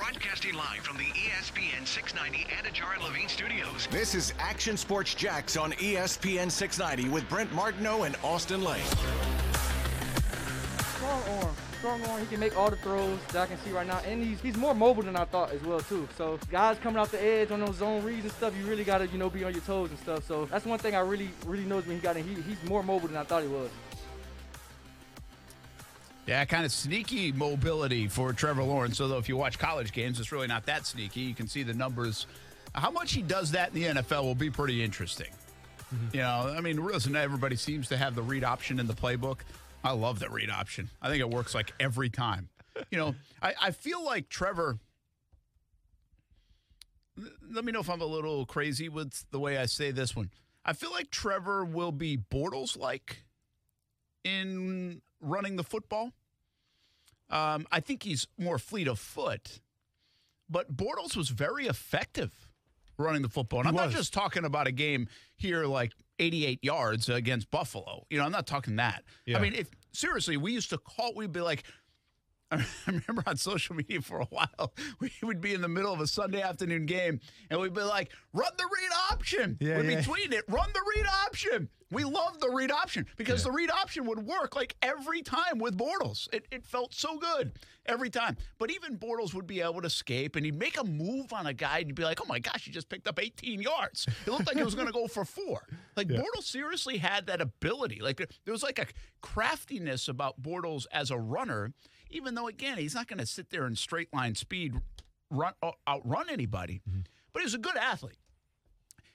Broadcasting live from the ESPN 690 Anajar Levine studios. This is Action Sports Jax on ESPN 690 with Brent Martineau and Austin Lane. Strong arm. Strong arm. He can make all the throws that I can see right now. And he's, he's more mobile than I thought as well, too. So guys coming off the edge on those zone reads and stuff, you really got to, you know, be on your toes and stuff. So that's one thing I really, really noticed when he got in. He, he's more mobile than I thought he was. Yeah, kind of sneaky mobility for Trevor Lawrence. Although if you watch college games, it's really not that sneaky. You can see the numbers. How much he does that in the NFL will be pretty interesting. Mm-hmm. You know, I mean, listen, everybody seems to have the read option in the playbook. I love the read option. I think it works like every time. You know, I, I feel like Trevor. Let me know if I'm a little crazy with the way I say this one. I feel like Trevor will be Bortles like in running the football. Um, I think he's more fleet of foot, but Bortles was very effective running the football. And I'm not just talking about a game here like 88 yards against Buffalo. You know, I'm not talking that. Yeah. I mean, if seriously, we used to call, we'd be like, I remember on social media for a while, we would be in the middle of a Sunday afternoon game and we'd be like, run the read option. Yeah, we'd yeah. be tweeting it, run the read option. We loved the read option because the read option would work like every time with Bortles. It, it felt so good every time. But even Bortles would be able to escape and he'd make a move on a guy and you'd be like, oh my gosh, he just picked up 18 yards. It looked like he was going to go for four. Like Bortles seriously had that ability. Like there was like a craftiness about Bortles as a runner, even though, again, he's not going to sit there in straight line speed, run, uh, outrun anybody. Mm-hmm. But he's a good athlete.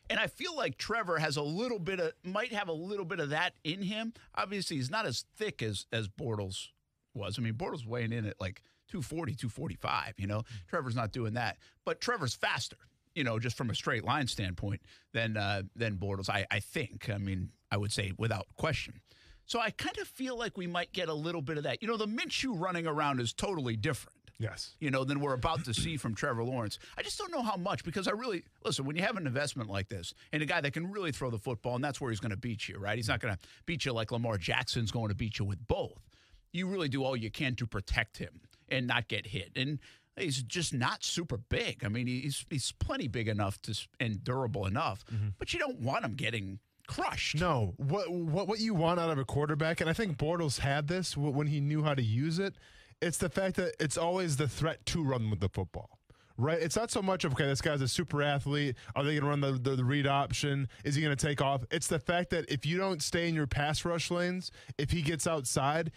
And I feel like Trevor has a little bit of might have a little bit of that in him. Obviously, he's not as thick as as Bortles was. I mean, Bortles weighing in at like 240, 245, you know. Mm-hmm. Trevor's not doing that. But Trevor's faster, you know, just from a straight line standpoint than uh than Bortles, I I think. I mean, I would say without question. So I kind of feel like we might get a little bit of that. You know, the Minshew running around is totally different Yes. you know, than we're about to see from Trevor Lawrence. I just don't know how much because I really listen when you have an investment like this and a guy that can really throw the football, and that's where he's going to beat you, right? He's not going to beat you like Lamar Jackson's going to beat you with both. You really do all you can to protect him and not get hit. And he's just not super big. I mean, he's he's plenty big enough to and durable enough, mm-hmm. but you don't want him getting crushed. No, what what what you want out of a quarterback, and I think Bortles had this when he knew how to use it. It's the fact that it's always the threat to run with the football. Right, it's not so much of okay. This guy's a super athlete. Are they going to run the, the the read option? Is he going to take off? It's the fact that if you don't stay in your pass rush lanes, if he gets outside,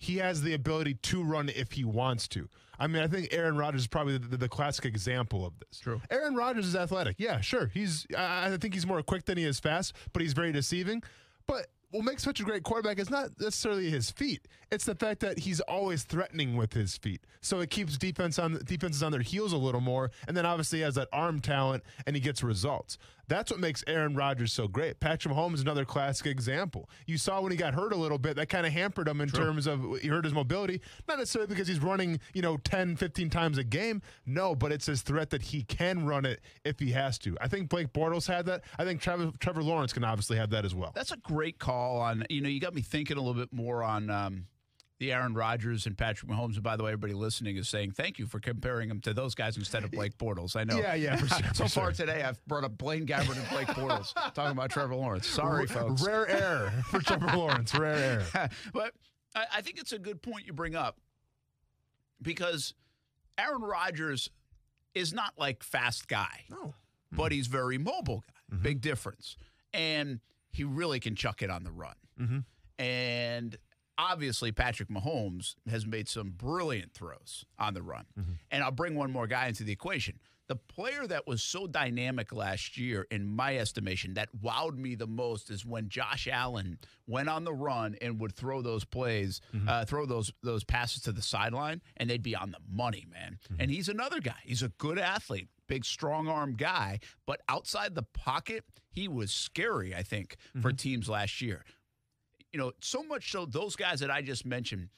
he has the ability to run if he wants to. I mean, I think Aaron Rodgers is probably the, the classic example of this. True. Aaron Rodgers is athletic. Yeah, sure. He's. I, I think he's more quick than he is fast, but he's very deceiving. But what makes such a great quarterback is not necessarily his feet. It's the fact that he's always threatening with his feet. So it keeps defense on defenses on their heels a little more, and then obviously he has that arm talent and he gets results. That's what makes Aaron Rodgers so great. Patrick Mahomes is another classic example. You saw when he got hurt a little bit, that kind of hampered him in terms of he hurt his mobility. Not necessarily because he's running, you know, 10, 15 times a game. No, but it's his threat that he can run it if he has to. I think Blake Bortles had that. I think Trevor, Trevor Lawrence can obviously have that as well. That's a great call on. You know, you got me thinking a little bit more on um, the Aaron Rodgers and Patrick Mahomes. And by the way, everybody listening is saying thank you for comparing them to those guys instead of Blake Bortles. I know. Yeah, yeah, sure, so far sure. today, I've brought up Blaine Gabbert and Blake Bortles talking about Trevor Lawrence. Sorry, folks. Rare air for Trevor Lawrence. Rare air. but I, I think it's a good point you bring up because Aaron Rodgers is not like fast guy. No. but mm-hmm. he's very mobile guy. Mm-hmm. Big difference. And he really can chuck it on the run. Mm-hmm. And obviously, Patrick Mahomes has made some brilliant throws on the run. Mm-hmm. And I'll bring one more guy into the equation. The player that was so dynamic last year, in my estimation, that wowed me the most is when Josh Allen went on the run and would throw those plays, mm-hmm. uh, throw those those passes to the sideline, and they'd be on the money, man. Mm-hmm. And he's another guy. He's a good athlete, big strong arm guy, but outside the pocket, he was scary. I think for teams last year. You know, so much so those guys that I just mentioned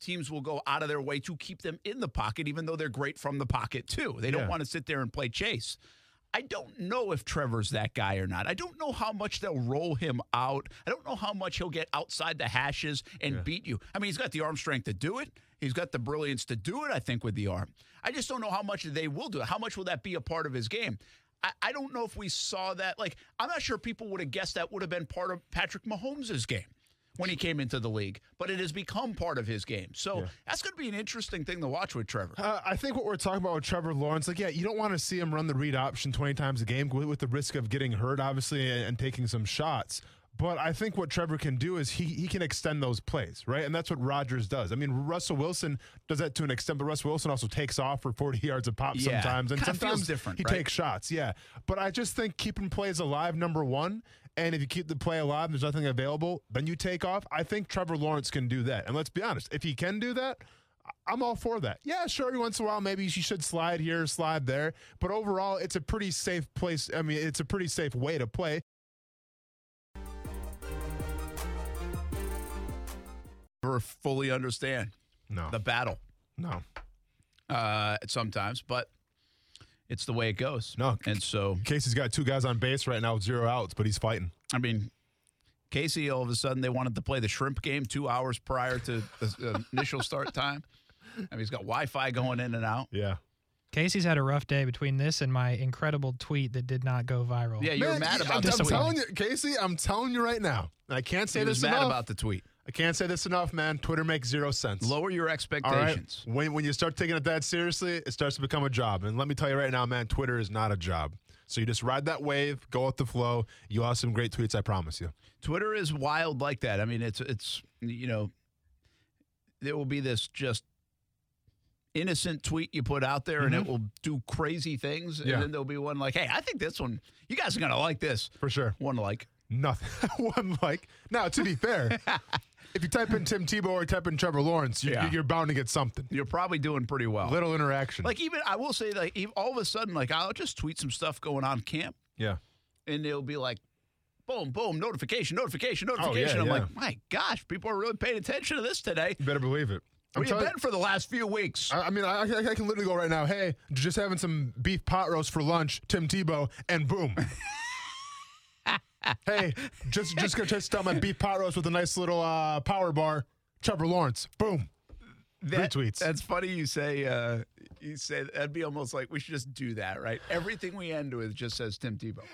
teams will go out of their way to keep them in the pocket, even though they're great from the pocket too. They don't Yeah. want to sit there and play chase. I don't know if Trevor's that guy or not. I don't know how much they'll roll him out. I don't know how much he'll get outside the hashes and beat you. I mean, he's got the arm strength to do it, He's got the brilliance to do it, I think, with the arm. I just don't know how much they will do it. How much will that be a part of his game? I, I don't know if we saw that. Like, I'm not sure people would have guessed that would have been part of Patrick Mahomes' game when he came into the league, but it has become part of his game. So that's going to be an interesting thing to watch with Trevor. Uh, I think what we're talking about with Trevor Lawrence, like, yeah, you don't want to see him run the read option 20 times a game with, with the risk of getting hurt, obviously, and, and taking some shots. But I think what Trevor can do is he he can extend those plays, right? And that's what Rodgers does. I mean, Russell Wilson does that to an extent, but Russell Wilson also takes off for 40 yards a pop Yeah. sometimes. And sometimes different, he right? takes shots, yeah. But I just think keeping plays alive, number one. And if you keep the play alive, there's nothing available, then you take off. I think Trevor Lawrence can do that. And let's be honest, if he can do that, I'm all for that. Yeah, sure. Every once in a while, maybe she should slide here, slide there. But overall, it's a pretty safe place. I mean, it's a pretty safe way to play. Never fully understand No, the battle no, uh, sometimes, but it's the way it goes. No. And so, Casey's got two guys on base right now zero outs, but he's fighting. I mean, Casey, all of a sudden, they wanted to play the shrimp game two hours prior to the uh, initial start time. I mean, he's got Wi Fi going in and out. Yeah. Casey's had a rough day between this and my incredible tweet that did not go viral. Yeah, you're Man, mad I'm, about I'm telling you, Casey, I'm telling you right now. and I can't say He was this mad enough. about the tweet. I can't say this enough, man. Twitter makes zero sense. Lower your All right. expectations. When when you start taking it that seriously, it starts to become a job. And let me tell you right now, man, Twitter is not a job. So you just ride that wave, go with the flow. You'll have some great tweets, I promise you. Twitter is wild like that. I mean, it's it's you know, there will be this just innocent tweet you put out there, and it will do crazy things, Mm-hmm. Yeah. and then there'll be one like, "Hey, I think this one, you guys are gonna like this." For sure. One like, Nothing. One like. Now, to be fair, if you type in Tim Tebow or type in Trevor Lawrence, you, Yeah. you're bound to get something. you're probably doing pretty well. Little interaction. Like even I will say, like all of a sudden, like I'll just tweet some stuff going on camp, yeah. and it'll be like. Boom, boom, notification, notification, Oh, yeah, notification. I'm yeah. like, my gosh, people are really paying attention to this today. You better believe it. I'm Where you been for the last few weeks? I I mean, I, I I can literally go right now. Hey, just having some beef pot roast for lunch, Tim Tebow, and boom. hey, just just gonna test out my beef pot roast with a nice little uh, power bar. Trevor Lawrence, boom. That- Retweets. That's funny. You say uh, you say that'd be almost like we should just do that, right? Everything we end with just says Tim Tebow.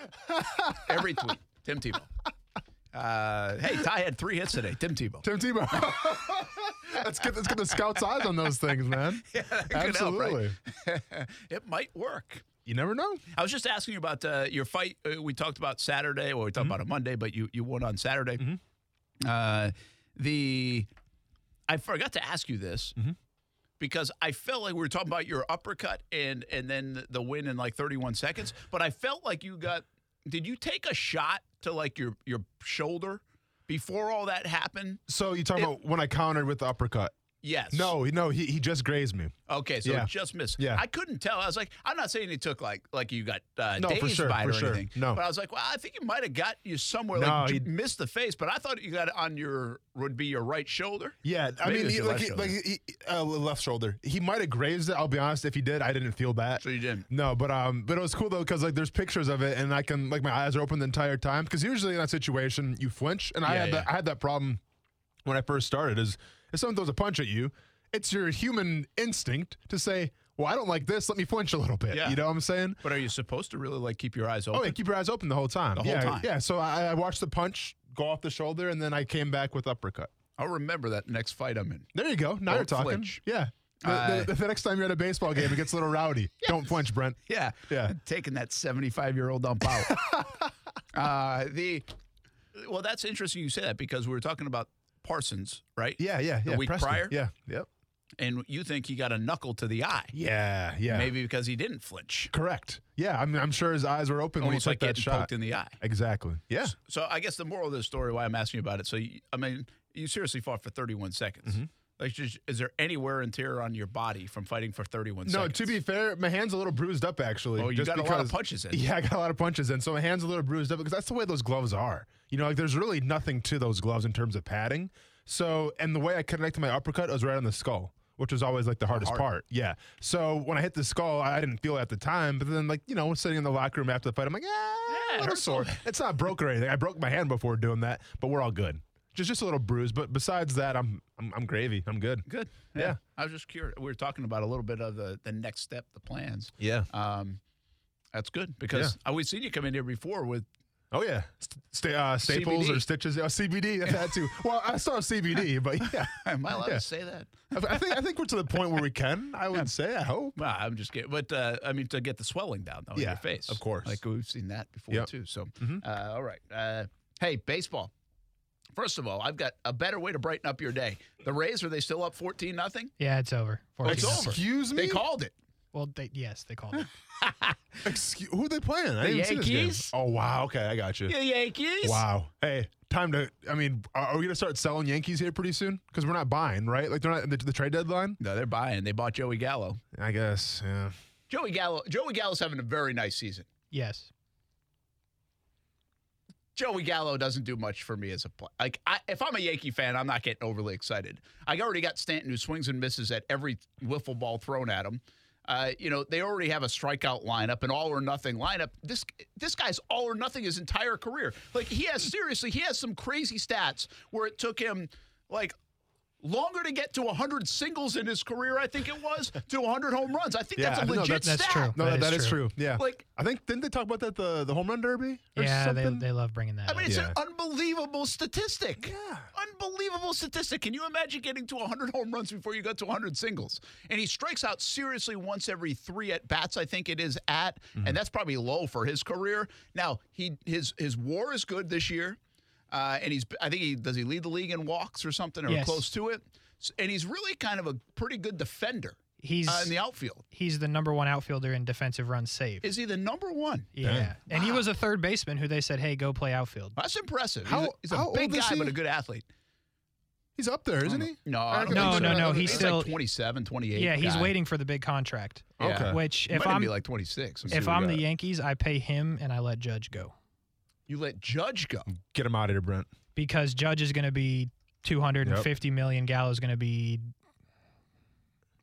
Every tweet, Tim Tebow. Uh, hey, Ty had three hits today. Tim Tebow. Tim Tebow. let's get let's get the scouts' eyes on those things, man. That could help, right? Absolutely. it might work. You never know. I was just asking you about uh, your fight. Uh, we talked about Saturday, or we talked about it Monday, but you you won on Saturday. Uh, the I forgot to ask you this because I felt like we were talking about your uppercut and and then the win in like 31 seconds, but I felt like you got. Did you take a shot to like your your shoulder before all that happened? So you talking It- about when I countered with the uppercut? Yes. No, no, he, he just grazed me. Okay, so Yeah. it just missed. Yeah. I couldn't tell. I was like, I'm not saying he took like like you got uh, No, for dazed sure, by it for or sure. anything. No. but I was like, well, I think he might have got you somewhere. No, like he- missed the face, but I thought you got it on your would be your right shoulder. Yeah, I Maybe mean, he, like, left he, shoulder. like he, uh, left shoulder. He might have grazed it. I'll be honest. If he did, I didn't feel bad. So you didn't. No, but um, but it was cool though because like there's pictures of it and I can like my eyes are open the entire time because usually in that situation you flinch and I had yeah. that I had that problem when I first started is if someone throws a punch at you, it's your human instinct to say, well, I don't like this. Let me flinch a little bit. Yeah. You know what I'm saying? But are you supposed to really like keep your eyes open? Oh, yeah, keep your eyes open the whole time. The whole yeah, time. Yeah. So I, I watched the punch go off the shoulder and then I came back with uppercut. I'll remember that next fight I'm in. There you go. Now Don't you're talking. flinch. Yeah. The, Uh, the, the next time you're at a baseball game, it gets a little rowdy. Don't flinch, Brent. Yeah, Yeah. taking that 75 year old dump out. uh, the well, that's interesting you say that because we were talking about Parsons, right? Yeah, yeah, The week Preston. prior? Yeah. Yep. And you think he got a knuckle to the eye, Yeah, yeah. maybe because he didn't flinch, Correct. Yeah, I mean, I'm sure his eyes were open almost when he took getting that shot. poked in the eye. exactly. Yeah. So I guess the moral of the story, why I'm asking you about it. So you, I mean, you seriously fought for 31 seconds. Mm-hmm. Like, just, is there any wear and tear on your body from fighting for 31 No, seconds? to be fair, my hand's a little bruised up actually. Oh, you just got a lot of punches in. Yeah, I got a lot of punches in, so my hand's a little bruised up because that's the way those gloves are. You know, like there's really nothing to those gloves in terms of padding. So, and the way I connected my uppercut was right on the skull, which was always like the hardest hard. part. Yeah. So when I hit the skull, I I didn't feel it at the time, but then like you know, sitting in the locker room after the fight, I'm like, ah, Yeah, yeah, a little sore. It's not broke or anything. I broke my hand before doing that, but we're all good. Just just a little bruise. But besides that, I'm I'm, I'm gravy. I'm good. Good. Yeah. I was just curious. We were talking about a little bit of the, the next step, the plans. Yeah. Um, that's good because I we've seen you come in here before with Oh yeah, St- uh, staples CBD. or stitches. Uh, CBD. That too. well, I saw CBD, but yeah, Am I allowed Yeah. to say that? I think I think we're to the point where we can. I would say. I hope. Well, I'm just kidding. But uh, I mean, to get the swelling down though in Yeah, your face, of course. Like we've seen that before Yep. too. So, Mhm. uh, all right. Uh, hey, baseball. First of all, I've got a better way to brighten up your day. The Rays are they still up fourteen nothing? Yeah, it's over. Oh, it's 14 over. Excuse me. They called it. Well, they, yes, they called it. Excuse, who are they playing? I The didn't even see this game. Yankees? Oh wow. Okay, I got you. The Yankees. Wow. Hey, time to. I mean, are, are we gonna start selling Yankees here pretty soon? Because we're not buying, right? Like they're not the, the trade deadline. No, they're buying. They bought Joey Gallo. I guess. Yeah. Joey Gallo. Joey Gallo's having a very nice season. Yes. Joey Gallo doesn't do much for me as a play. Like, I, if I'm a Yankee fan, I'm not getting overly excited. I already got Stanton who swings and misses at every wiffle ball thrown at him. Uh, you know, they already have a strikeout lineup, an all or nothing lineup. This this guy's all or nothing his entire career. Like he has seriously, he has some crazy stats where it took him like longer to get to 100 singles in his career, I think it was, to 100 home runs. I think Yeah, that's a no, legit that's stat. true. No, That that, is that is true. true. Yeah. Like- I think didn't they talk about that the the home run derby? Or Yeah, they, they love bringing that I up. mean, it's Yeah. an unbelievable statistic. Yeah. Unbelievable statistic. Can you imagine getting to 100 home runs before you got to 100 singles? And he strikes out seriously once every three at bats, I think it is at, Mm-hmm. and that's probably low for his career. Now he his his WAR is good this year, uh, and he's I think he does he lead the league in walks or something or Yes. close to it, S- and he's really kind of a pretty good defender he's uh, in the outfield. he's the number one outfielder in defensive runs saved. Is he the number one? Yeah, and he was a third baseman who they said, "Hey, go play outfield." That's impressive. How- he's a, he's a how big old is guy, he? but a good athlete. He's up there, isn't he? No, I don't No, think so. no, no, He's, he's still- like 27, 28. Yeah, he's guy. waiting for the big contract. Okay. Which if might I'm be like 26. If I'm the. Yankees, I pay him and I let Judge go you let Judge go. Get him out of here, Brent. because Judge is going to be two hundred and fifty million. Gallo's going to be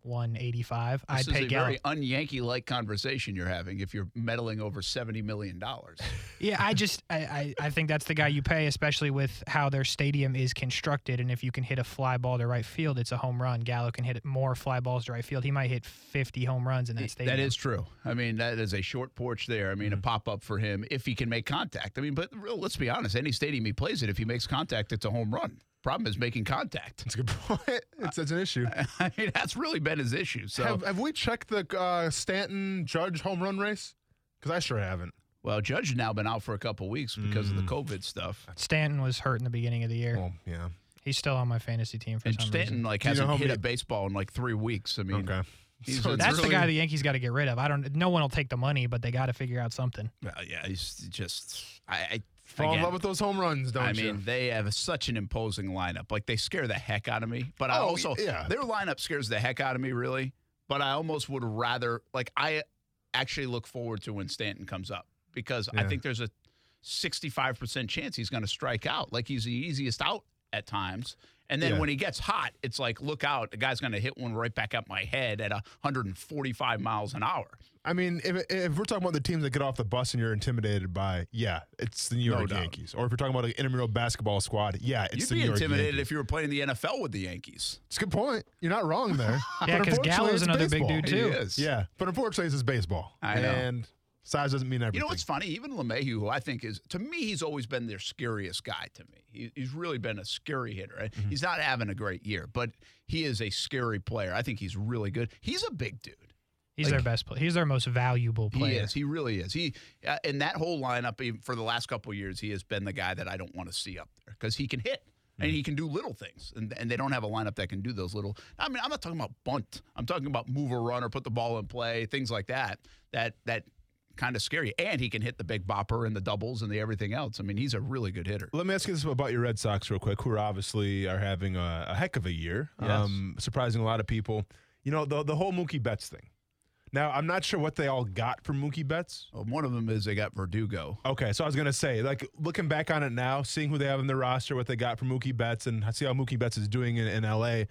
one eighty five. This I'd is pay a Gallo. very un-Yankee like conversation you're having if you're meddling over 70 million dollars. Yeah, I just I, I, I think that's the guy you pay, especially with how their stadium is constructed. And if you can hit a fly ball to right field, it's a home run. Gallo can hit more fly balls to right field. He might hit fifty home runs in that stadium. that is true. I mean, that is a short porch there. I mean, a mm-hmm. pop up for him if he can make contact. I mean, but real, let's be honest. Any stadium he plays it, if he makes contact, it's a home run. Problem is making contact. It's a good point. It's, it's an issue. I mean, that's really been his issue. So, have, have we checked the uh, Stanton Judge home run race? Because I sure haven't. well, Judge has now been out for a couple weeks because of the COVID stuff. Stanton was hurt in the beginning of the year. Well, yeah. He's still on my fantasy team for And some Stanton reason. like Do you know hasn't hit many- a baseball in like three weeks. I mean, Okay. So a- it's That's the guy the Yankees got to get rid of. I don't. No one will take the money, but they got to figure out something. Well, yeah, he's just I, I Fall in love with those home runs, don't I you? I mean, they have such an imposing lineup. Like they scare the heck out of me. But I Oh, also yeah. their lineup scares the heck out of me, really. But I almost would rather like I actually look forward to when Stanton comes up because I think there's a 65% chance he's going to strike out. Like he's the easiest out at times. And then Yeah. when he gets hot, it's like, look out, the guy's going to hit one right back up my head at 145 miles an hour. I mean, if, if we're talking about the teams that get off the bus and you're intimidated by, yeah, it's the New York doubt. Yankees. Or if you're talking about an intramural basketball squad, yeah, it's You'd the New York Yankees. You'd be intimidated if you were playing the NFL with the Yankees. It's a good point. You're not wrong there. Yeah, because unfortunately, Gallo's it's another big baseball. dude, He too. is. Yeah, but unfortunately, this is baseball. I know. And size doesn't mean everything. You know what's funny? Even LeMahieu, who I think is, to me, he's always been their scariest guy to me. He, he's really been a scary hitter. right? Mm-hmm. He's not having a great year, but he is a scary player. I think he's really good. He's a big dude. He's Like- their best player. He's their most valuable player. He is. He really is. He uh, in that whole lineup even for the last couple of years, he has been the guy that I don't want to see up there because he can hit. And Mm-hmm. he can do little things, and, and they don't have a lineup that can do those little. I mean, I'm not talking about bunt. I'm talking about move a run or put the ball in play, things like that. That that kind of scary. And he can hit the big bopper and the doubles and the everything else. I mean, he's a really good hitter. Let me ask you this about your Red Sox real quick, who are obviously are having a, a heck of a year, Yes. um, surprising a lot of people. You know the the whole Mookie Betts thing. Now I'm not sure what they all got from Mookie Betts. Well, one of them is they got Verdugo. Okay, so I was gonna say, like looking back on it now, seeing who they have in their roster, what they got from Mookie Betts, and I see how Mookie Betts is doing in, in LA.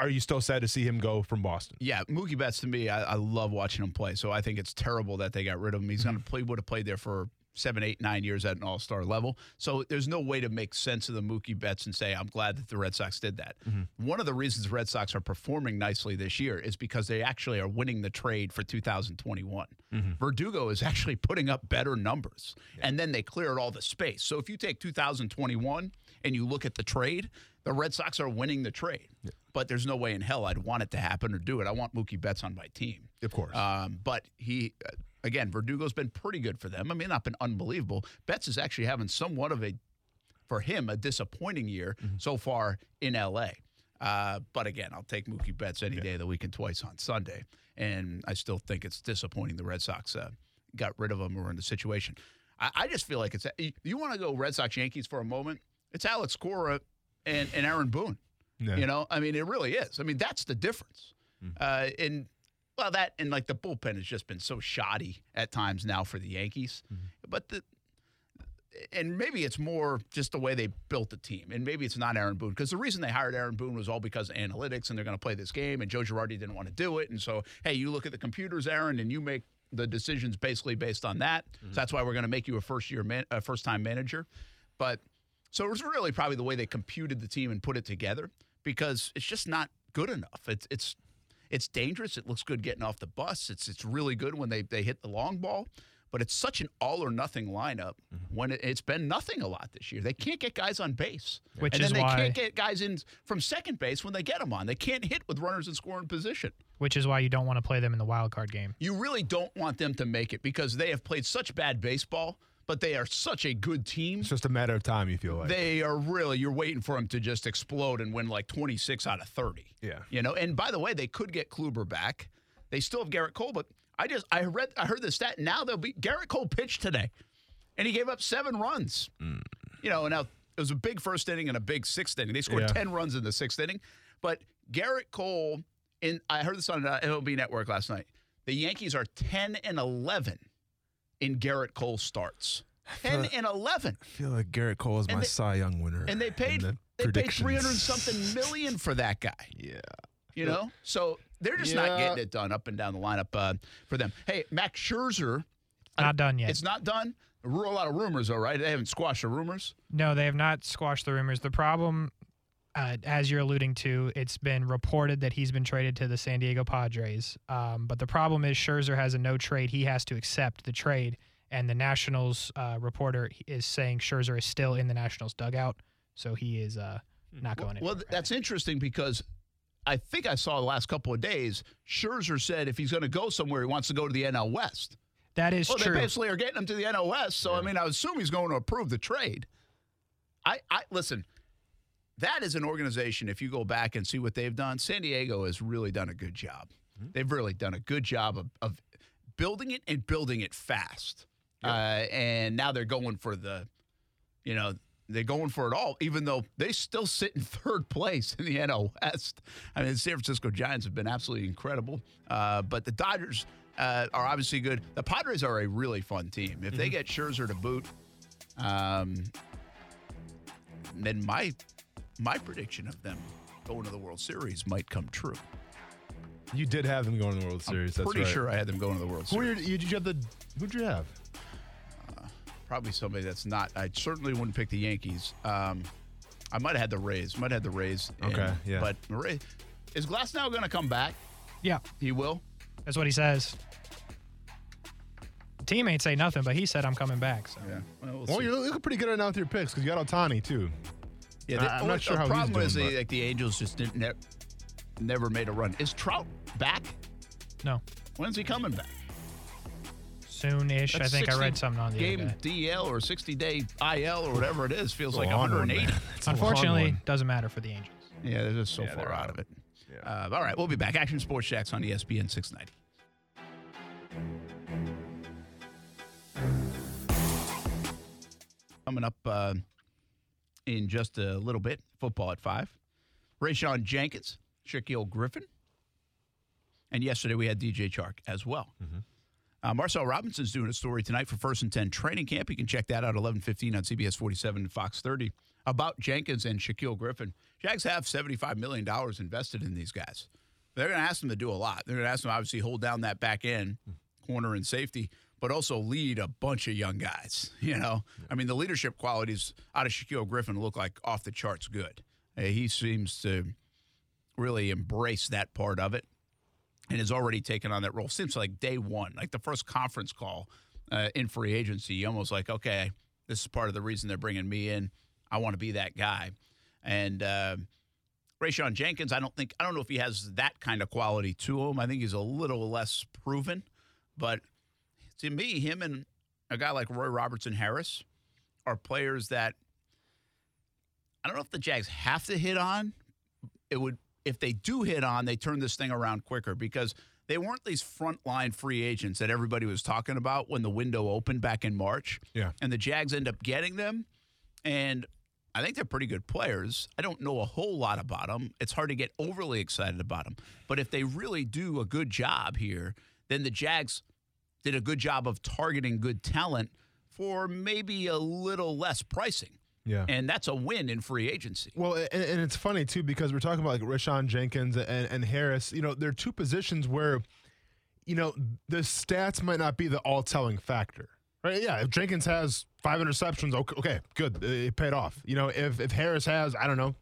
Are you still sad to see him go from Boston? Yeah, Mookie Betts to me, I, I love watching him play. So I think it's terrible that they got rid of him. He's going to mm-hmm. play. Would have played there for seven, eight, nine years at an all star level. So there's no way to make sense of the Mookie Betts and say, I'm glad that the Red Sox did that. Mm-hmm. One of the reasons the Red Sox are performing nicely this year is because they actually are winning the trade for 2021. Mm-hmm. Verdugo is actually putting up better numbers, and then they cleared all the space. So if you take 2021 and you look at the trade, the Red Sox are winning the trade. But there's no way in hell I'd want it to happen or do it. I want Mookie Betts on my team. Of course. Um, but he, uh, again, Verdugo's been pretty good for them. I mean, not been unbelievable. Betts is actually having somewhat of a, for him, a disappointing year so far in LA. Uh, but again, I'll take Mookie Betts any day of the week and twice on Sunday. And I still think it's disappointing the Red Sox uh, got rid of him or in the situation. I, I just feel like it's, you want to go Red Sox Yankees for a moment? It's Alex Cora and, and Aaron Boone. Yeah. You know, I mean, it really is. I mean, that's the difference. Mm-hmm. Uh, and well, that and like the bullpen has just been so shoddy at times now for the Yankees. Mm-hmm. But the and maybe it's more just the way they built the team, and maybe it's not Aaron Boone because the reason they hired Aaron Boone was all because of analytics, and they're going to play this game, and Joe Girardi didn't want to do it, and so hey, you look at the computers, Aaron, and you make the decisions basically based on that. Mm-hmm. So that's why we're going to make you a first year man, a first time manager, but. So it was really probably the way they computed the team and put it together because it's just not good enough. It's it's it's dangerous. It looks good getting off the bus. It's it's really good when they they hit the long ball, but it's such an all or nothing lineup mm-hmm. when it, it's been nothing a lot this year. They can't get guys on base, Which and is then they why- can't get guys in from second base when they get them on. They can't hit with runners in scoring position. which is why you don't want to play them in the wild card game. You really don't want them to make it because they have played such bad baseball, but they are such a good team. it's just a matter of time. You feel like They are really, you're waiting for them to just explode and win like 26 out of 30. Yeah. You know, and by the way, they could get Kluber back. They still have Gerrit Cole, but I just, I read, I heard the stat. Now they'll be, Gerrit Cole pitched today and he gave up seven runs. You know, and now it was a big first inning and a big sixth inning. They scored Yeah. 10 runs in the sixth inning. But Gerrit Cole, in, I heard this on uh, MLB Network last night. The Yankees are 10 and 11 in Gerrit Cole starts. 10 and 11 I feel like Gerrit Cole is And my they- Cy Young winner. and they paid the they paid predictions. three hundred something million for that guy. Yeah. You know, so they're just not getting it done up and down the lineup uh, for them. Hey, Max Scherzer, Not done yet. it's not done. A lot of rumors, though, right? They haven't squashed the rumors. No, they have not squashed the rumors. The problem, uh, as you're alluding to, it's been reported that he's been traded to the San Diego Padres. Um, but the problem is Scherzer has a no trade. He has to accept the trade. And the Nationals uh, reporter is saying Scherzer is still in the Nationals dugout. So he is uh, not going Well, anywhere. that's interesting because I think I saw the last couple of days. Scherzer said if he's going to go somewhere, he wants to go to the NL West. that is true. Well, true. they basically are getting him to the NL West. So I mean, I assume he's going to approve the trade. I, I listen. That is an organization. If you go back and see what they've done, San Diego has really done a good job. They've really done a good job of, of building it and building it fast. Uh, and now they're going for the, you know, they're going for it all, even though they still sit in third place in the NL West. I mean, the San Francisco Giants have been absolutely incredible. Uh, but the Dodgers uh, are obviously good. The Padres are a really fun team. If they get Scherzer to boot, um, then my my prediction of them going to the World Series might come true. You did have them going to the World Series. That's Pretty right. sure I had them going to the World Who Series. your, you, did you have the? Who'd you have? Probably somebody that's not. I certainly wouldn't pick the Yankees. Um, I might have had the Rays. Might have had the Rays. in, Okay, yeah. But the Rays, is Glasnow going to come back? yeah, He will. that's what he says. Teammates say nothing, but he said I'm coming back. So. Yeah. Well, we'll Well, see. you're looking pretty good right now with your picks because you got Ohtani too. Yeah, I- I'm not sure the how he's problem doing, is the, but- like the Angels just didn't ne- never made a run. Is Trout back? No, When's he coming back? soon-ish. I That's think I 60 read something on the game other day. DL or 60 day IL or whatever it is. Feels like a long one, 180. man. It's a long Unfortunately, one. doesn't matter for the Angels. Yeah, they're just so Yeah, far they're out out. of it. Yeah. Uh, all right, we'll be back. Action Sports Jax on ESPN 690. Coming up uh, in just a little bit, football at five. Rayshawn Jenkins, Shaquill Griffin, and yesterday we had DJ Chark as well. Uh, Marcel Robinson's doing a story tonight for First and Ten Training Camp. You can check that out at 11:15 on CBS 47 and Fox 30 about Jenkins and Shaquill Griffin. Jags have 75 million dollars invested in these guys. They're going to ask them to do a lot. They're going to ask them obviously hold down that back end corner and safety, but also lead a bunch of young guys. You know, I mean, the leadership qualities out of Shaquill Griffin look like off the charts good. Uh, he seems to really embrace that part of it and has already taken on that role. Seems like day one, like the first conference call uh, in free agency, you almost like, okay, this is part of the reason they're bringing me in. I want to be that guy. And uh, Rayshawn Jenkins, I don't think, I don't know if he has that kind of quality to him. I think he's a little less proven. But to me, him and a guy like Roy Robertson Harris are players that I don't know if the Jags have to hit on. It would if they do hit on, they turn this thing around quicker because they weren't these frontline free agents that everybody was talking about when the window opened back in March. Yeah. And the Jags end up getting them. And I think they're pretty good players. I don't know a whole lot about them. It's hard to get overly excited about them. But if they really do a good job here, then the Jags did a good job of targeting good talent for maybe a little less pricing. Yeah. And that's a win in free agency. Well, and, and it's funny too because we're talking about like Rayshawn Jenkins and, and Harris. You know, they're two positions where, you know, the stats might not be the all-telling factor, right? Yeah, if Jenkins has five interceptions, okay, okay good, it paid off. You know, if if Harris has, I don't know,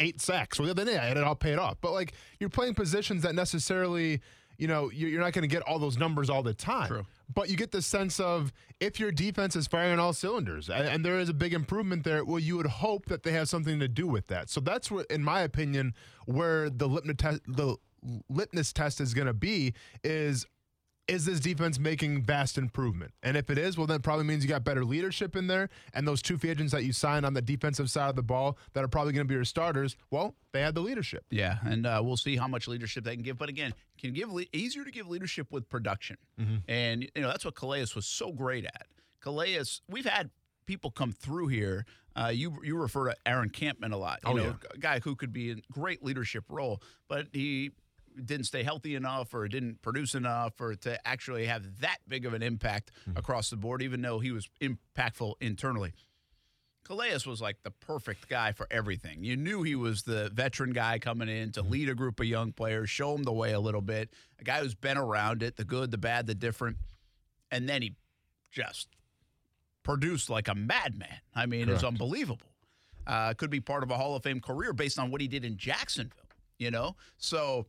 eight sacks, well then yeah, it all paid off. But like you're playing positions that necessarily. You know, you're not going to get all those numbers all the time. True. But you get the sense of if your defense is firing on all cylinders and, and there is a big improvement there, well, you would hope that they have something to do with that. So that's what, in my opinion, where the litmus test, the litmus test is going to be is is this defense making vast improvement? And if it is, well, then it probably means you got better leadership in there. And those two free agents that you signed on the defensive side of the ball that are probably going to be your starters, well, they had the leadership. Yeah, and uh, we'll see how much leadership they can give. But again, can give le- easier to give leadership with production, and you know that's what Calais was so great at. Calais, we've had people come through here. Uh, you you refer to Aaron Kampman a lot. You Oh, know, yeah. a guy who could be in great leadership role, but he didn't stay healthy enough or didn't produce enough or to actually have that big of an impact across the board, even though he was impactful internally. Calais was like the perfect guy for everything. You knew he was the veteran guy coming in to lead a group of young players, show them the way a little bit, a guy who's been around it, the good, the bad, the different. And then he just produced like a madman. I mean, it's Correct. unbelievable. Uh, could be part of a Hall of Fame career based on what he did in Jacksonville, you know? So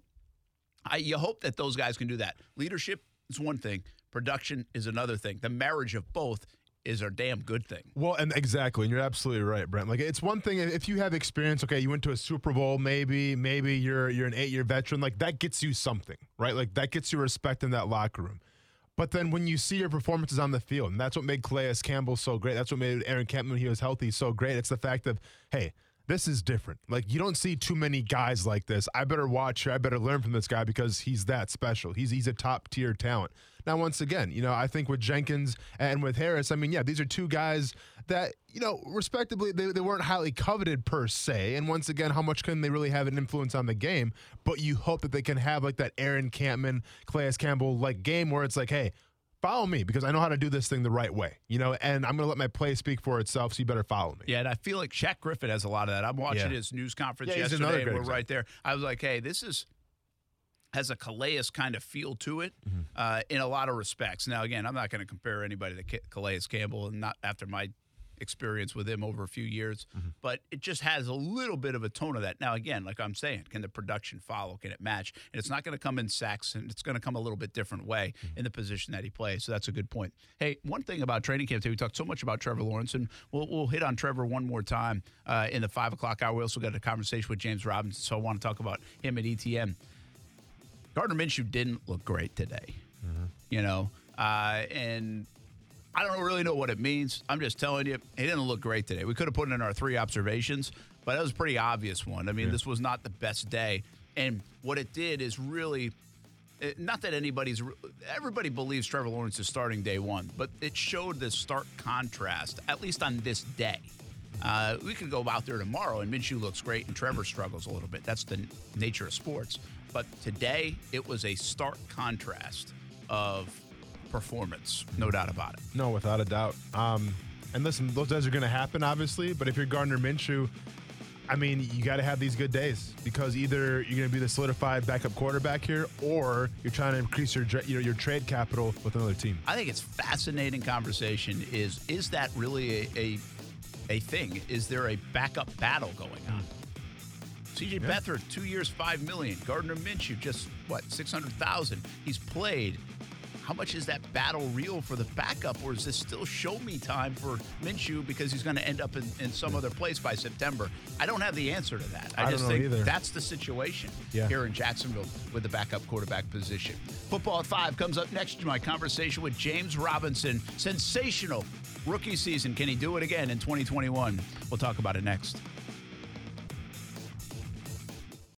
I, you hope that those guys can do that. Leadership is one thing, production is another thing. The marriage of both is a damn good thing. Well, and exactly, and you're absolutely right, Brent. Like it's one thing if you have experience. Okay, you went to a Super Bowl, maybe, maybe you're you're an eight year veteran. Like that gets you something, right? Like that gets you respect in that locker room. But then when you see your performances on the field, and that's what made Calais Campbell so great. That's what made Aaron Campbell when he was healthy so great. It's the fact of hey. This is different. Like you don't see too many guys like this. I better watch. I better learn from this guy because he's that special. He's he's a top tier talent. Now, once again, you know, I think with Jenkins and with Harris, I mean, yeah, these are two guys that, you know, respectively, they, they weren't highly coveted per se. And once again, how much can they really have an influence on the game? But you hope that they can have like that Aaron Kampman, Calais Campbell like game where it's like, hey, follow me because I know how to do this thing the right way, you know, and I'm going to let my play speak for itself. So you better follow me. Yeah, and I feel like Shaq Griffin has a lot of that. I'm watching Yeah. his news conference Yeah, yesterday, another and great we're right there. I was like, hey, this is has a Calais kind of feel to it Mm-hmm. uh, in a lot of respects. Now, again, I'm not going to compare anybody to Calais Campbell, and not after my experience with him over a few years, Mm-hmm. but it just has a little bit of a tone of that. Now, again, like I'm saying, can the production follow? Can it match? And it's not going to come in sacks, and it's going to come a little bit different way Mm-hmm. in the position that he plays. So that's a good point. Hey, one thing about training camp today, we talked so much about Trevor Lawrence, and we'll, we'll hit on Trevor one more time uh, in the five o'clock hour. We also got a conversation with James Robinson, so I want to talk about him at ETN. Gardner Minshew didn't look great today, you know, uh, and I don't really know what it means. I'm just telling you, he didn't look great today. We could have put it in our three observations, but that was a pretty obvious one. I mean, this was not the best day, and what it did is really. uh, Not that anybody's, everybody believes Trevor Lawrence is starting day one, but it showed the stark contrast, at least on this day. Uh, we could go out there tomorrow and Minshew looks great and Trevor struggles a little bit. That's the nature of sports. But today, it was a stark contrast of performance, no doubt about it. No, without a doubt. Um, and listen, those days are going to happen, obviously. But if you're Gardner Minshew, I mean, you got to have these good days because either you're going to be the solidified backup quarterback here, or you're trying to increase your your, your trade capital with another team. I think it's fascinating conversation. Is is that really a a, a thing? Is there a backup battle going on? CJ Beathard, two years, five million. Gardner Minshew, just what, six hundred thousand. He's played. How much is that battle real for the backup, or is this still show me time for Minshew because he's going to end up in, in some other place by September? I don't have the answer to that. I, I just think either. that's the situation Yeah. here in Jacksonville with the backup quarterback position. Football at five comes up next to my conversation with James Robinson. Sensational rookie season. Can he do it again in 2021? We'll talk about it next.